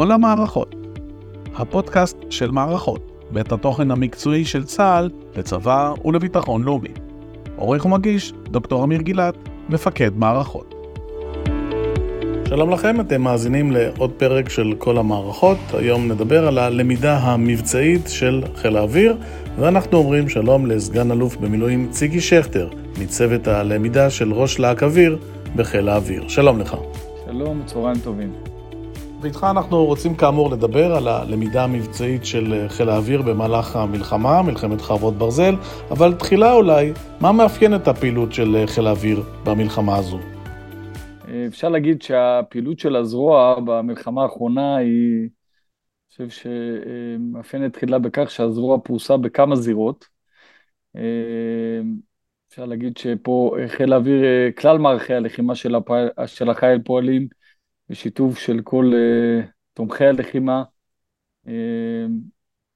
כל המערכות, הפודקאסט של מערכות, בית התוכן המקצועי של צה"ל לצבא ולביטחון לאומי. עורך ומגיש, דוקטור אמיר גילת, מפקד מערכות. שלום לכם, אתם מאזינים לעוד פרק של כל המערכות. היום נדבר על הלמידה המבצעית של חיל האוויר, ואנחנו אומרים שלום לסגן אלוף במילואים ציגי שכטר, מצוות הלמידה של ראש להק אוויר בחיל האוויר. שלום לך. שלום, צהריים טובים. ואיתך אנחנו רוצים כאמור לדבר על הלמידה המבצעית של חיל האוויר במהלך המלחמה, מלחמת חרבות ברזל, אבל תחילה אולי, מה מאפיין את הפעילות של חיל האוויר במלחמה הזו? אפשר להגיד שהפעילות של הזרוע במלחמה האחרונה היא, אני חושב שמאפיינת תחילה בכך שהזרוע פרוסה בכמה זירות. אפשר להגיד שפה חיל האוויר, כלל מערכי הלחימה של, הפועל, של החיל פועלים בשיתוף של כל uh, תומכי הלחימה. Uh,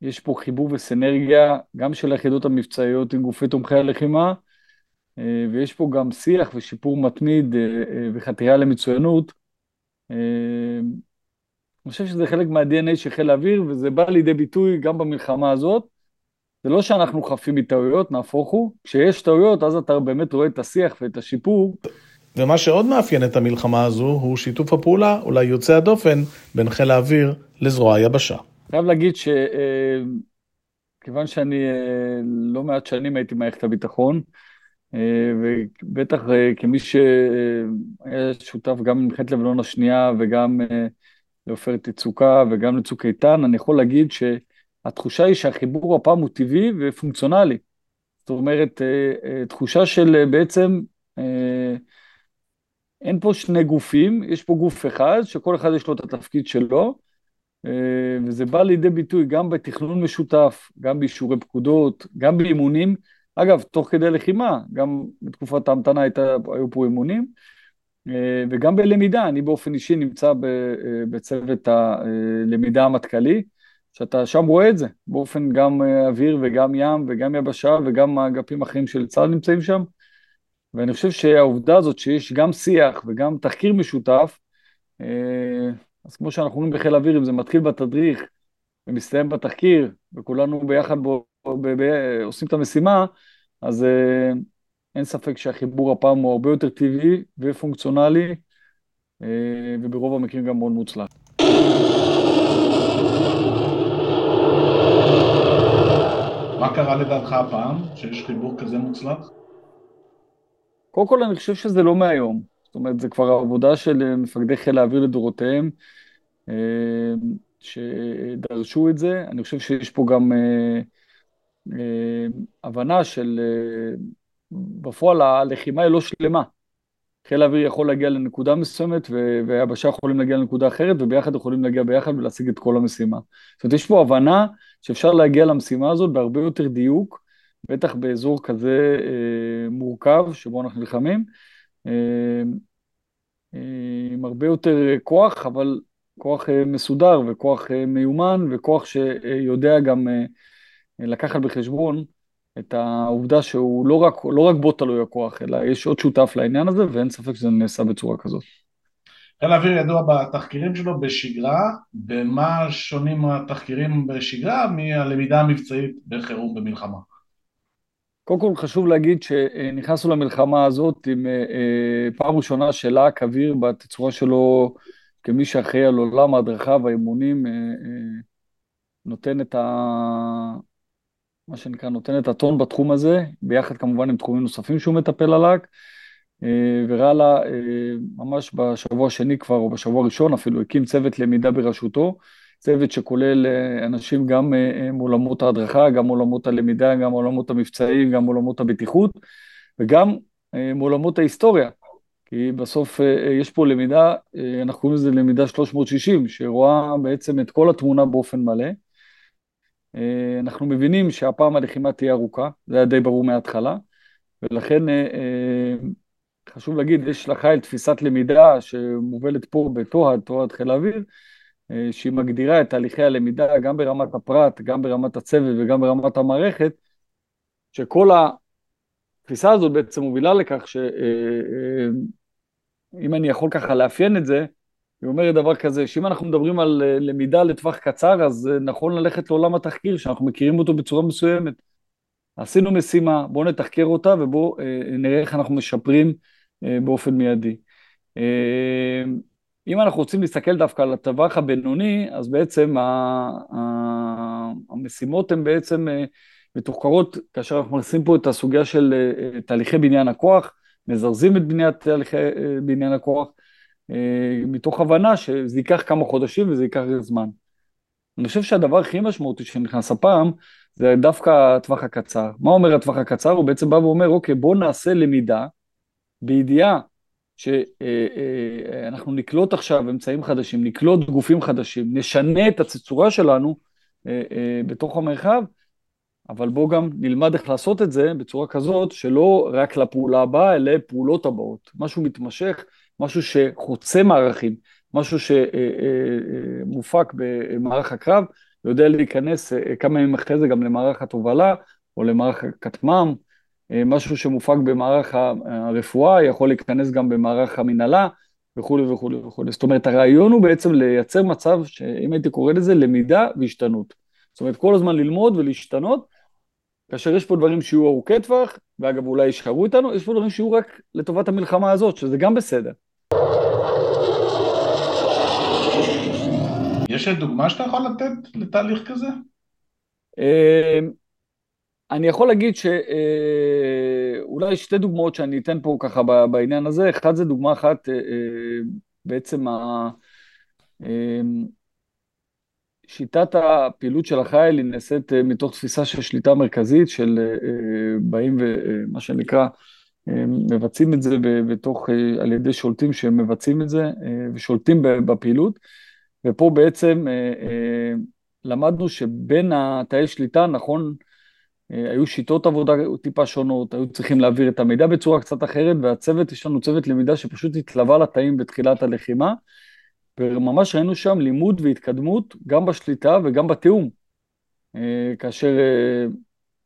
יש פה חיבור וסנרגיה גם של היחידות המבצעיות עם גופי תומכי הלחימה, uh, ויש פה גם שיח ושיפור מתמיד uh, uh, וחתירה למצוינות. Uh, אני חושב שזה חלק מה-DNA של חיל האוויר, וזה בא לידי ביטוי גם במלחמה הזאת. זה לא שאנחנו חפים מטעויות, נהפוך הוא. כשיש טעויות, אז אתה באמת רואה את השיח ואת השיפור. ומה שעוד מאפיין את המלחמה הזו הוא שיתוף הפעולה, אולי יוצא הדופן, בין חיל האוויר לזרוע היבשה. חייב להגיד שכיוון אה, שאני אה, לא מעט שנים הייתי במערכת הביטחון, אה, ובטח כמי שהיה שותף גם למלחמת לבנון השנייה וגם לעופרת יצוקה וגם לצוק איתן, אני יכול להגיד שהתחושה היא שהחיבור הפעם הוא טבעי ופונקציונלי. זאת אומרת, תחושה של בעצם אין פה שני גופים, יש פה גוף אחד, שכל אחד יש לו את התפקיד שלו, אה, וזה בא לידי ביטוי גם בתכנון משותף, גם באישורי פקודות, גם באימונים. אגב, תוך כדי לחימה, גם בתקופת ההמתנה הייתה, היו פה אימונים, אה, וגם בלמידה, אני באופן אישי נמצא אה, בצוות הלמידה המטכ"לי, שאתה שם רואה את זה, באופן גם אוויר וגם ים וגם יבשה וגם אגפים אחרים של צה"ל נמצאים שם. ואני חושב שהעובדה הזאת שיש גם שיח וגם תחקיר משותף, אה, אז כמו שאנחנו אומרים בחיל האוויר, אם זה מתחיל בתדריך ומסתיים בתחקיר, וכולנו ביחד בו, ב, ב, עושים את המשימה, אז אה, אין ספק שהחיבור הפעם הוא הרבה יותר טבעי ופונקציונלי, אה, וברוב המקרים גם מאוד מוצלח. מה קרה לדעתך הפעם, שיש חיבור כזה מוצלח? קודם כל אני חושב שזה לא מהיום. זאת אומרת, זה כבר העבודה של אה, מפקדי חיל האוויר לדורותיהם, אה, שדרשו את זה. אני חושב שיש פה גם אה, הבנה של, בפועל הלחימה היא לא שלמה. חיל האוויר יכול להגיע לנקודה מסוימת, והיבשה יכולים להגיע לנקודה אחרת, וביחד יכולים להגיע ביחד ולהשיג את כל המשימה. זאת אומרת, יש פה הבנה שאפשר להגיע למשימה הזאת בהרבה יותר דיוק, בטח באזור כזה אה, מורכב שבו אנחנו נלחמים, אה, אה, עם הרבה יותר כוח, אבל כוח אה, מסודר וכוח אה, מיומן וכוח שיודע גם אה, לקחת בחשבון את העובדה שהוא לא רק, לא רק בו תלוי הכוח, אלא יש עוד שותף לעניין הזה, ואין ספק שזה נעשה בצורה כזאת. חיל האוויר ידוע בתחקירים שלו בשגרה, במה שונים התחקירים בשגרה מהלמידה המבצעית בחירום במלחמה? קודם כל חשוב להגיד שנכנסנו למלחמה הזאת עם אה, אה, פעם ראשונה של להק אוויר בתצורה שלו כמי שאחראי על עולם ההדרכה והאימונים, אה, נותן את ה... מה שנקרא, נותן את הטון בתחום הזה, ביחד כמובן עם תחומים נוספים שהוא מטפל על להק, וראלה ממש בשבוע השני כבר, או בשבוע הראשון אפילו, הקים צוות למידה בראשותו, צוות שכולל אה, אנשים גם אה, אה, מעולמות ההדרכה, גם מעולמות הלמידה, גם מעולמות המבצעים, גם מעולמות הבטיחות, וגם מעולמות ההיסטוריה. כי בסוף יש פה למידה, אנחנו קוראים לזה למידה 360, שרואה בעצם את כל התמונה באופן מלא. אנחנו מבינים שהפעם הלחימה תהיה ארוכה, זה היה די ברור מההתחלה, ולכן חשוב להגיד, יש לחיל תפיסת למידה שמובלת פה בתוהד, תוהד חיל האוויר, שהיא מגדירה את תהליכי הלמידה גם ברמת הפרט, גם ברמת הצוות וגם ברמת המערכת, שכל התפיסה הזאת בעצם מובילה לכך שאם אה, אה, אני יכול ככה לאפיין את זה, היא אומרת דבר כזה, שאם אנחנו מדברים על אה, למידה לטווח קצר, אז אה, נכון ללכת לעולם התחקיר, שאנחנו מכירים אותו בצורה מסוימת. עשינו משימה, בואו נתחקר אותה ובואו נראה איך אנחנו משפרים באופן מיידי. אם אנחנו רוצים להסתכל דווקא על הטווח הבינוני, אז בעצם המשימות הן בעצם מתוחקרות, כאשר אנחנו מכניסים פה את הסוגיה של תהליכי בניין הכוח, מזרזים את בניית תהליכי בניין הכוח, אה, מתוך הבנה שזה ייקח כמה חודשים וזה ייקח זמן. אני חושב שהדבר הכי משמעותי שנכנס הפעם זה דווקא הטווח הקצר. מה אומר הטווח הקצר? הוא בעצם בא ואומר, אוקיי, בואו נעשה למידה בידיעה שאנחנו אה, אה, נקלוט עכשיו אמצעים חדשים, נקלוט גופים חדשים, נשנה את הצצורה שלנו בתוך המרחב, אבל בואו גם נלמד איך לעשות את זה בצורה כזאת שלא רק לפעולה הבאה, אלא לפעולות הבאות. משהו מתמשך, משהו שחוצה מערכים, משהו שמופק במערך הקרב, ויודע להיכנס אה, כמה ימים אחרי זה גם למערך התובלה או למערך הכטמ"ם, אה, משהו שמופק במערך הרפואה, יכול להיכנס גם במערך המנהלה וכולי וכולי וכולי. זאת אומרת, הרעיון הוא בעצם לייצר מצב, שאם הייתי קורא לזה, למידה והשתנות. זאת אומרת, כל הזמן ללמוד ולהשתנות, כאשר יש פה דברים שיהיו ארוכי טווח, ואגב אולי יישארו איתנו, יש פה דברים שיהיו רק לטובת המלחמה הזאת, שזה גם בסדר. יש דוגמה שאתה יכול לתת לתהליך כזה? אני יכול להגיד שאולי אה, שתי דוגמאות שאני אתן פה ככה בעניין הזה, אחד זה דוגמה אחת, אה, אה, בעצם ה... שיטת הפעילות של החייל היא נעשית מתוך תפיסה של שליטה מרכזית, של באים ומה שנקרא מבצעים את זה בתוך, על ידי שולטים שמבצעים את זה ושולטים בפעילות. ופה בעצם למדנו שבין התאי שליטה, נכון, היו שיטות עבודה טיפה שונות, היו צריכים להעביר את המידע בצורה קצת אחרת, והצוות, יש לנו צוות למידה שפשוט התלווה לתאים בתחילת הלחימה, וממש ראינו שם לימוד והתקדמות גם בשליטה וגם בתיאום. כאשר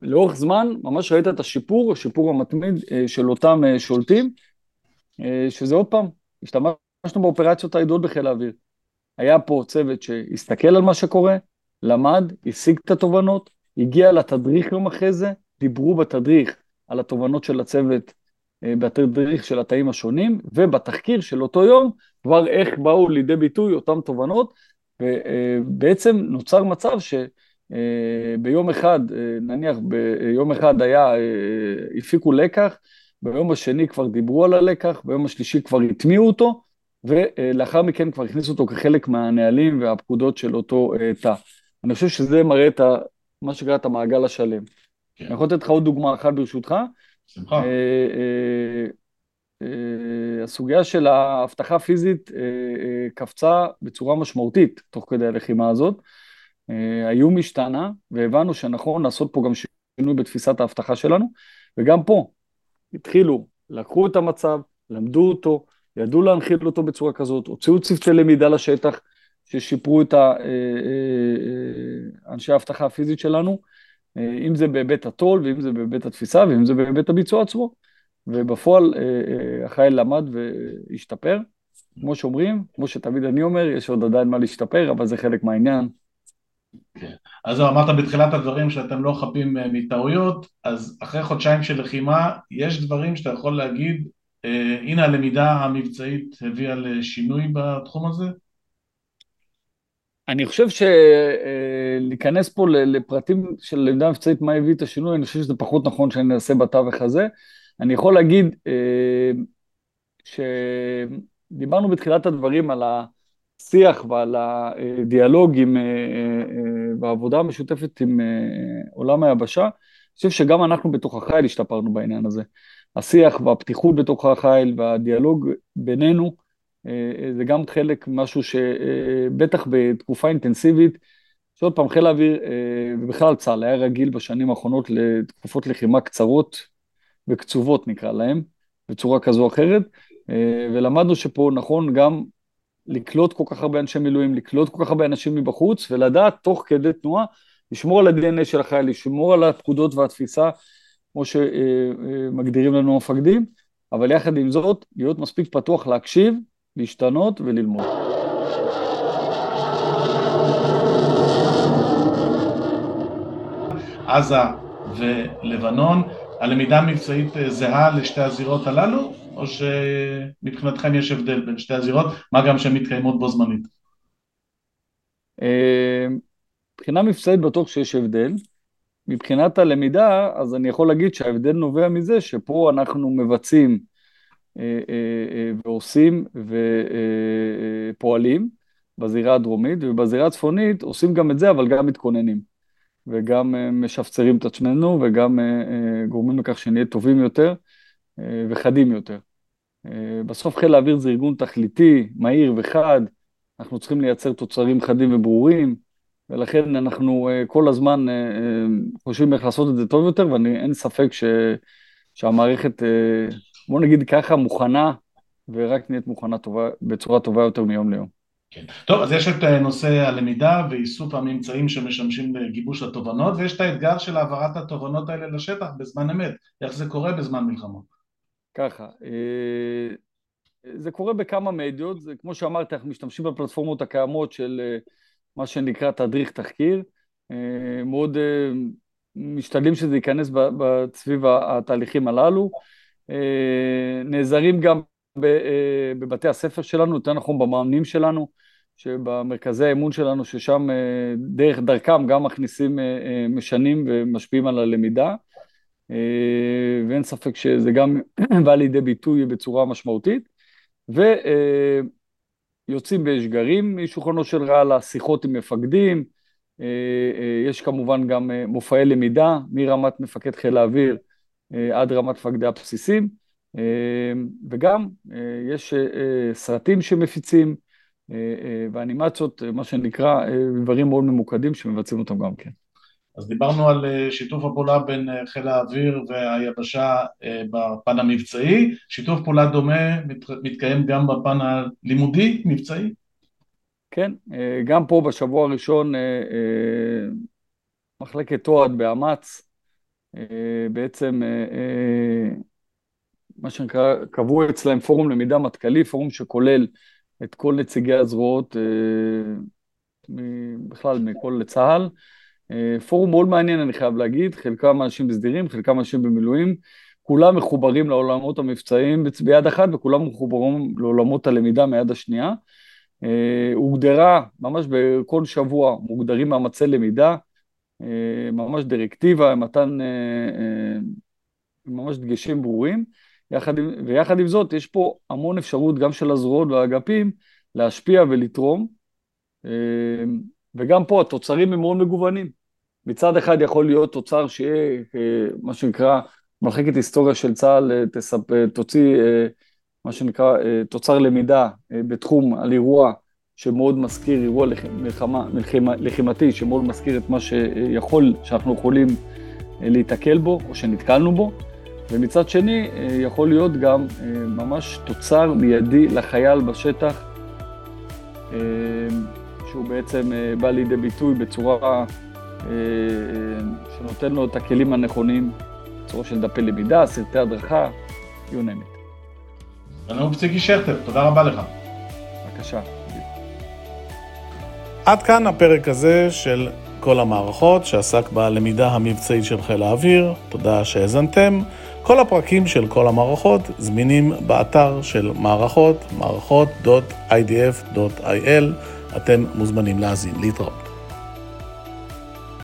לאורך זמן ממש ראית את השיפור, השיפור המתמיד של אותם שולטים, שזה עוד פעם, השתמשנו באופרציות הידועות בחיל האוויר. היה פה צוות שהסתכל על מה שקורה, למד, השיג את התובנות, הגיע לתדריך יום אחרי זה, דיברו בתדריך על התובנות של הצוות, אה, בתדריך של התאים השונים, ובתחקיר של אותו יום, כבר איך באו לידי ביטוי אותן תובנות, ובעצם נוצר מצב שביום אה, אחד, אה, נניח ביום אחד היה, הפיקו לקח, ביום השני כבר דיברו על הלקח, ביום השלישי כבר הטמיעו אותו, ולאחר מכן כבר הכניסו אותו כחלק מהנהלים והפקודות של אותו אה, תא. אני חושב שזה מראה את מה שקרה את המעגל השלם. כן. אני יכול לתת לך עוד דוגמה אחת ברשותך. שמחה. אה, אה, הסוגיה של האבטחה הפיזית קפצה בצורה משמעותית תוך כדי הלחימה הזאת. האיום השתנה, והבנו שנכון לעשות פה גם שינוי בתפיסת האבטחה שלנו, וגם פה התחילו, לקחו את המצב, למדו אותו, ידעו להנחיל אותו בצורה כזאת, הוציאו צוותי למידה לשטח ששיפרו את אה, אה, אה, אנשי האבטחה הפיזית שלנו, אם זה בהיבט הטול ואם זה בהיבט התפיסה ואם זה בהיבט הביצוע עצמו. ובפועל החייל למד והשתפר. כמו שאומרים, כמו שתמיד אני אומר, יש עוד עדיין מה להשתפר, אבל זה חלק מהעניין. כן. אז אמרת בתחילת הדברים שאתם לא חפים מטעויות, אז אחרי חודשיים של לחימה, יש דברים שאתה יכול להגיד הנה הלמידה המבצעית הביאה לשינוי בתחום הזה? אני חושב שלהיכנס פה לפרטים של למידה מבצעית, מה הביא את השינוי, אני חושב שזה פחות נכון שאני אעשה בתווך הזה. אני יכול להגיד אה, שדיברנו בתחילת הדברים על השיח ועל הדיאלוג עם, אה, והעבודה המשותפת עם עולם היבשה. אני חושב שגם אנחנו בתוך החיל השתפרנו בעניין הזה. השיח והפתיחות בתוך החיל והדיאלוג בינינו, אה, זה גם חלק משהו שבטח בתקופה אינטנסיבית, שעוד פעם חיל האוויר אה, ובכלל צה"ל היה רגיל בשנים האחרונות לתקופות לחימה קצרות וקצובות נקרא להם, בצורה כזו או אחרת, אה, ולמדנו שפה נכון גם לקלוט כל כך הרבה אנשי מילואים, לקלוט כל כך הרבה אנשים מבחוץ, ולדעת תוך כדי תנועה לשמור על ה-DNA של החייל, לשמור על הפקודות והתפיסה כמו שמגדירים לנו המפקדים, אבל יחד עם זאת, להיות מספיק פתוח להקשיב, להשתנות וללמוד. עזה ולבנון, הלמידה המבצעית זהה לשתי הזירות הללו, או שמבחינתכם יש הבדל בין שתי הזירות, מה גם שהן מתקיימות בו זמנית? אה, מבחינה מבצעית בטוח שיש הבדל. מבחינת הלמידה, אז אני יכול להגיד שההבדל נובע מזה שפה אנחנו מבצעים אה, אה, ועושים ופועלים בזירה הדרומית, ובזירה הצפונית עושים גם את זה, אבל גם מתכוננים. וגם משפצרים את עצמנו, וגם גורמים לכך שנהיה טובים יותר וחדים יותר. בסוף חיל האוויר זה ארגון תכליתי, מהיר וחד, אנחנו צריכים לייצר תוצרים חדים וברורים, ולכן אנחנו כל הזמן חושבים איך לעשות את זה טוב יותר, ואין ספק ש, שהמערכת, בוא נגיד ככה, מוכנה, ורק נהיית מוכנה טובה, בצורה טובה יותר מיום ליום. כן. טוב, אז יש את נושא הלמידה ואיסוף הממצאים שמשמשים לגיבוש התובנות, ויש את האתגר של העברת התובנות האלה לשטח בזמן אמת. איך זה קורה בזמן מלחמות? ככה, זה קורה בכמה מדיות, זה כמו שאמרתי, אנחנו משתמשים בפלטפורמות הקיימות של מה שנקרא תדריך תחקיר, אה, מאוד אה, משתדלים שזה ייכנס סביב התהליכים הללו, אה, נעזרים גם בבתי הספר שלנו, יותר נכון במאמנים שלנו, שבמרכזי האמון שלנו, ששם דרך דרכם גם מכניסים משנים ומשפיעים על הלמידה, ואין ספק שזה גם בא לידי ביטוי בצורה משמעותית. ויוצאים באשגרים משולחנו של רעלה, שיחות עם מפקדים, אה, אה, יש כמובן גם אה, מופעי למידה מרמת מפקד חיל האוויר עד רמת מפקדי הבסיסים, וגם יש סרטים שמפיצים ואנימציות, מה שנקרא, דברים מאוד ממוקדים שמבצעים אותם גם כן. אז דיברנו על אה, שיתוף הפעולה בין אה, חיל האוויר והיבשה אה, בפן המבצעי, שיתוף פעולה דומה מתקיים גם בפן הלימודי-מבצעי? כן, גם פה בשבוע הראשון מחלקת תועד באמ"ץ, בעצם מה שנקרא, קבעו אצלהם פורום למידה מטכ"לי, פורום שכולל את כל נציגי הזרועות בכלל מכל צה"ל, אה, פורום מאוד מעניין, אני חייב להגיד, חלקם אנשים בסדירים, חלקם אנשים במילואים, כולם מחוברים לעולמות המבצעיים ביד אחת וכולם מחוברים לעולמות הלמידה מיד השנייה. אה, הוגדרה, ממש בכל שבוע מוגדרים מאמצי למידה, אה, ממש דירקטיבה, מתן ממש דגשים ברורים, יחד, ויחד עם זאת יש פה המון אפשרות גם של הזרועות והאגפים להשפיע ולתרום, וגם פה התוצרים הם מאוד מגוונים. מצד אחד יכול להיות תוצר שיהיה, אה, מה שנקרא, מחלקת היסטוריה של צה"ל אה, תספ... אה, תוציא, מה שנקרא, תוצר למידה בתחום על אירוע שמאוד מזכיר, אירוע לחימה, מלחימה, לחימתי, שמאוד מזכיר את מה שיכול, שאנחנו יכולים להיתקל בו, או שנתקלנו בו, ומצד שני, יכול להיות גם ממש תוצר מיידי לחייל בשטח, שהוא בעצם בא לידי ביטוי בצורה אה, אה, שנותן לו את הכלים הנכונים, בצורה של דפי למידה, סרטי הדרכה, you name it. שלום פציקי שכטר, תודה רבה לך. בבקשה. עד כאן הפרק הזה של כל המערכות שעסק בלמידה המבצעית של חיל האוויר. תודה שהאזנתם. כל הפרקים של כל המערכות זמינים באתר של מערכות, מערכות.idf.il. אתם מוזמנים להאזין. להתראות.